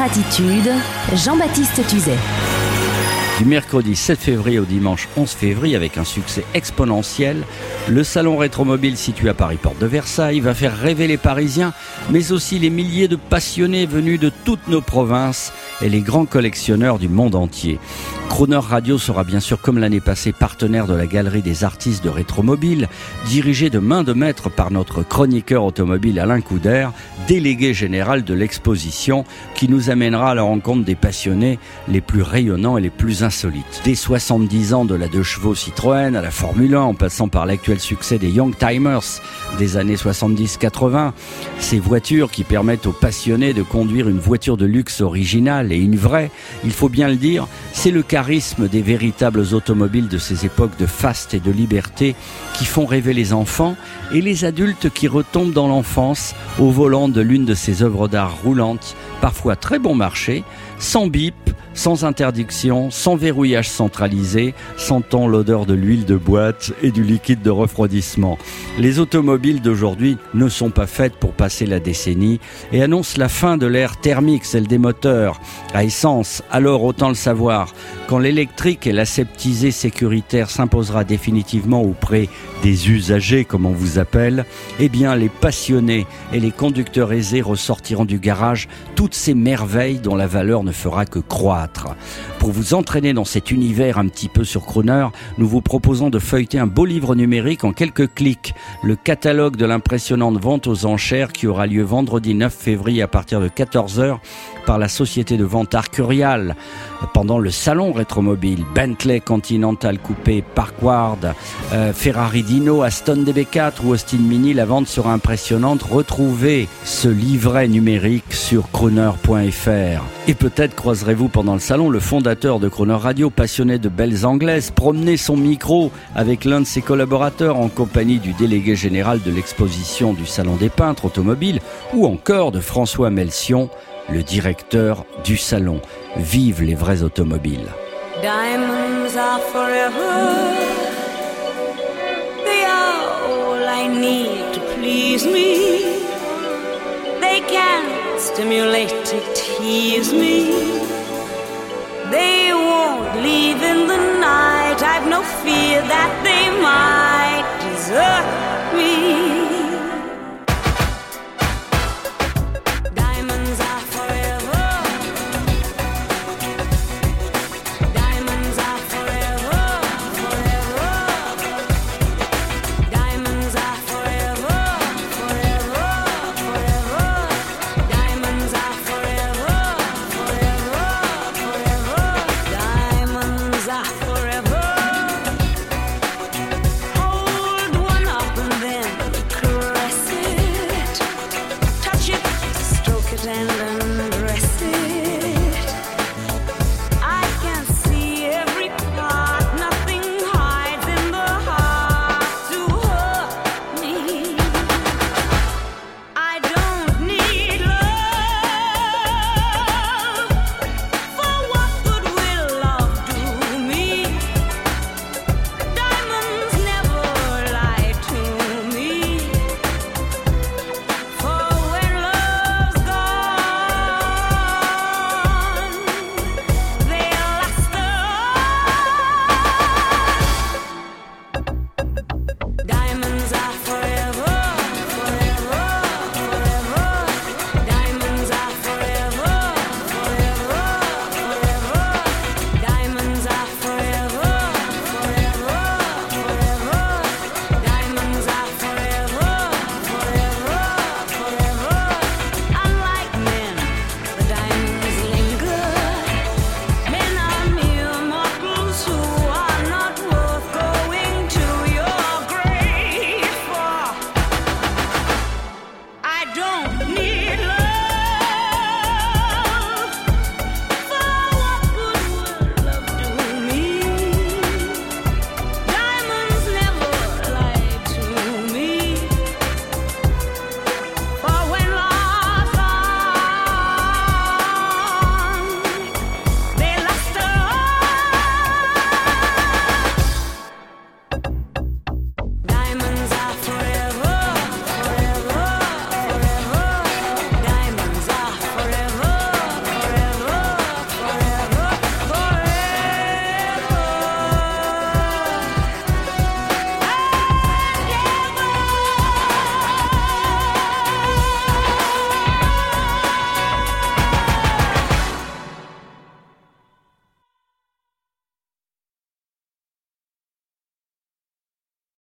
Attitude, Jean-Baptiste Tuzet. Du mercredi 7 février au dimanche 11 février, avec un succès exponentiel, le salon rétromobile situé à Paris Porte de Versailles va faire rêver les Parisiens, mais aussi les milliers de passionnés venus de toutes nos provinces et les grands collectionneurs du monde entier. Croner Radio sera bien sûr comme l'année passée partenaire de la galerie des artistes de rétromobile, dirigée de main de maître par notre chroniqueur automobile Alain Couder, délégué général de l'exposition, qui nous amènera à la rencontre des passionnés les plus rayonnants et les plus insolites. Des 70 ans de la deux chevaux Citroën à la Formule 1, en passant par l'actuel succès des Young Timers des années 70-80, ces voitures qui permettent aux passionnés de conduire une voiture de luxe originale et une vraie, il faut bien le dire, c'est le des véritables automobiles de ces époques de faste et de liberté qui font rêver les enfants et les adultes qui retombent dans l'enfance au volant de l'une de ces œuvres d'art roulantes, parfois très bon marché, sans bip, sans interdiction, sans verrouillage centralisé, sentant l'odeur de l'huile de boîte et du liquide de refroidissement. Les automobiles d'aujourd'hui ne sont pas faites pour passer la décennie et annoncent la fin de l'ère thermique, celle des moteurs à essence. Alors autant le savoir, quand l'électrique et l'aseptisé sécuritaire s'imposera définitivement auprès des usagers, comme on vous appelle, eh bien les passionnés et les conducteurs aisés ressortiront du garage toutes ces merveilles dont la valeur ne fera que croître. Pour vous entraîner dans cet univers un petit peu sur Croner, nous vous proposons de feuilleter un beau livre numérique en quelques clics, le catalogue de l'impressionnante vente aux enchères qui aura lieu vendredi 9 février à partir de 14h par la société de vente Arcurial pendant le salon rétromobile. Bentley Continental Coupé, Parkward, euh, Ferrari Dino, Aston DB4 ou Austin Mini, la vente sera impressionnante. Retrouvez ce livret numérique sur croner.fr. Et peut-être croiserez-vous pendant le salon le fondateur de Croner Radio, passionné de belles anglaises, promener son micro avec l'un de ses collaborateurs en compagnie du délégué général de l'exposition du Salon des peintres automobiles ou encore de François Melsion, le directeur du salon. Vive les vrais automobiles. Diamonds are forever. They are all I need to please me. They can stimulate tease me. In the night. I've no fear that they might.